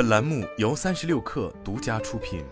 本栏目由三十六氪独家出品。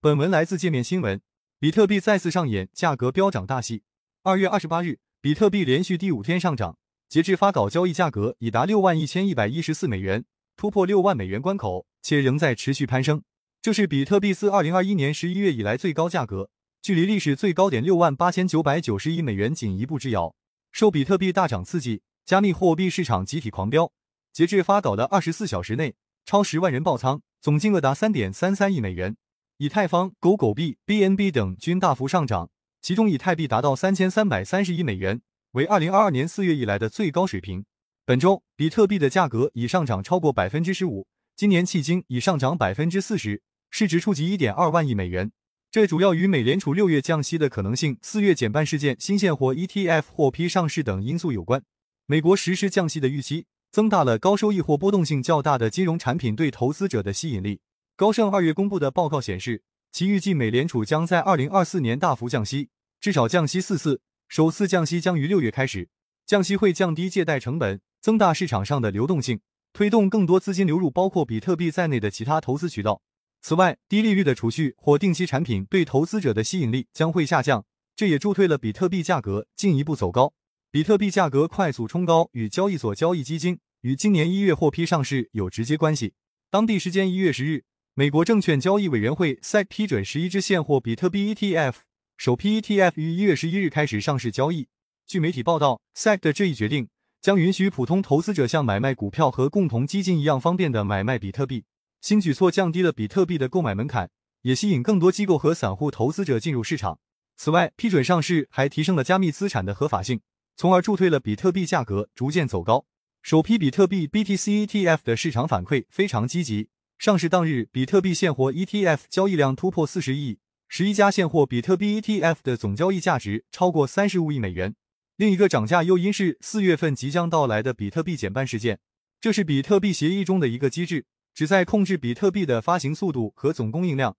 本文来自界面新闻。比特币再次上演价格飙涨大戏。二月二十八日，比特币连续第五天上涨，截至发稿交易价格已达六万一千一百一十四美元，突破六万美元关口，且仍在持续攀升。这是比特币自二零二一年十一月以来最高价格，距离历史最高点六万八千九百九十一美元仅一步之遥。受比特币大涨刺激，加密货币市场集体狂飙。截至发稿的二十四小时内，超十万人爆仓，总金额达三点三三亿美元。以太坊、狗狗币、BNB 等均大幅上涨，其中以太币达到三千三百三十亿美元，为二零二二年四月以来的最高水平。本周，比特币的价格已上涨超过百分之十五，今年迄今已上涨百分之四十。市值触及一点二万亿美元，这主要与美联储六月降息的可能性、四月减半事件、新现货 ETF 获批上市等因素有关。美国实施降息的预期，增大了高收益或波动性较大的金融产品对投资者的吸引力。高盛二月公布的报告显示，其预计美联储将在二零二四年大幅降息，至少降息四次，首次降息将于六月开始。降息会降低借贷成本，增大市场上的流动性，推动更多资金流入包括比特币在内的其他投资渠道。此外，低利率的储蓄或定期产品对投资者的吸引力将会下降，这也助推了比特币价格进一步走高。比特币价格快速冲高与交易所交易基金于今年一月获批上市有直接关系。当地时间一月十日，美国证券交易委员会 SEC 批准十一只现货比特币 ETF，首批 ETF 于一月十一日开始上市交易。据媒体报道，SEC 的这一决定将允许普通投资者像买卖股票和共同基金一样方便的买卖比特币。新举措降低了比特币的购买门槛，也吸引更多机构和散户投资者进入市场。此外，批准上市还提升了加密资产的合法性，从而助推了比特币价格逐渐走高。首批比特币 BTC ETF 的市场反馈非常积极，上市当日，比特币现货 ETF 交易量突破四十亿，十一家现货比特币 ETF 的总交易价值超过三十五亿美元。另一个涨价诱因是四月份即将到来的比特币减半事件，这是比特币协议中的一个机制。旨在控制比特币的发行速度和总供应量，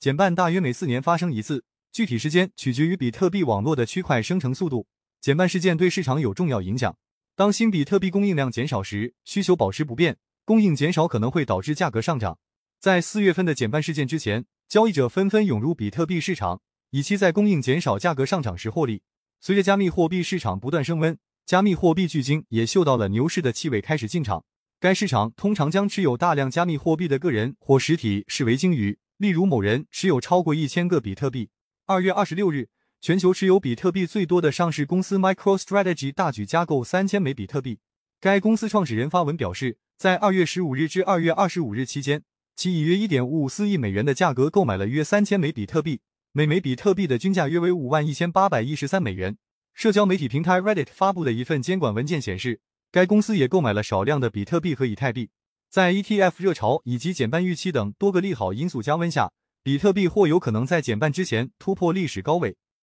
减半大约每四年发生一次，具体时间取决于比特币网络的区块生成速度。减半事件对市场有重要影响。当新比特币供应量减少时，需求保持不变，供应减少可能会导致价格上涨。在四月份的减半事件之前，交易者纷纷涌入比特币市场，以期在供应减少、价格上涨时获利。随着加密货币市场不断升温，加密货币巨鲸也嗅到了牛市的气味，开始进场。该市场通常将持有大量加密货币的个人或实体视为鲸鱼，例如某人持有超过一千个比特币。二月二十六日，全球持有比特币最多的上市公司 MicroStrategy 大举加购三千枚比特币。该公司创始人发文表示，在二月十五日至二月二十五日期间，其以约一点五五四亿美元的价格购买了约三千枚比特币，每枚比特币的均价约为五万一千八百一十三美元。社交媒体平台 Reddit 发布的一份监管文件显示。该公司也购买了少量的比特币和以太币。在 ETF 热潮以及减半预期等多个利好因素加温下，比特币或有可能在减半之前突破历史高位。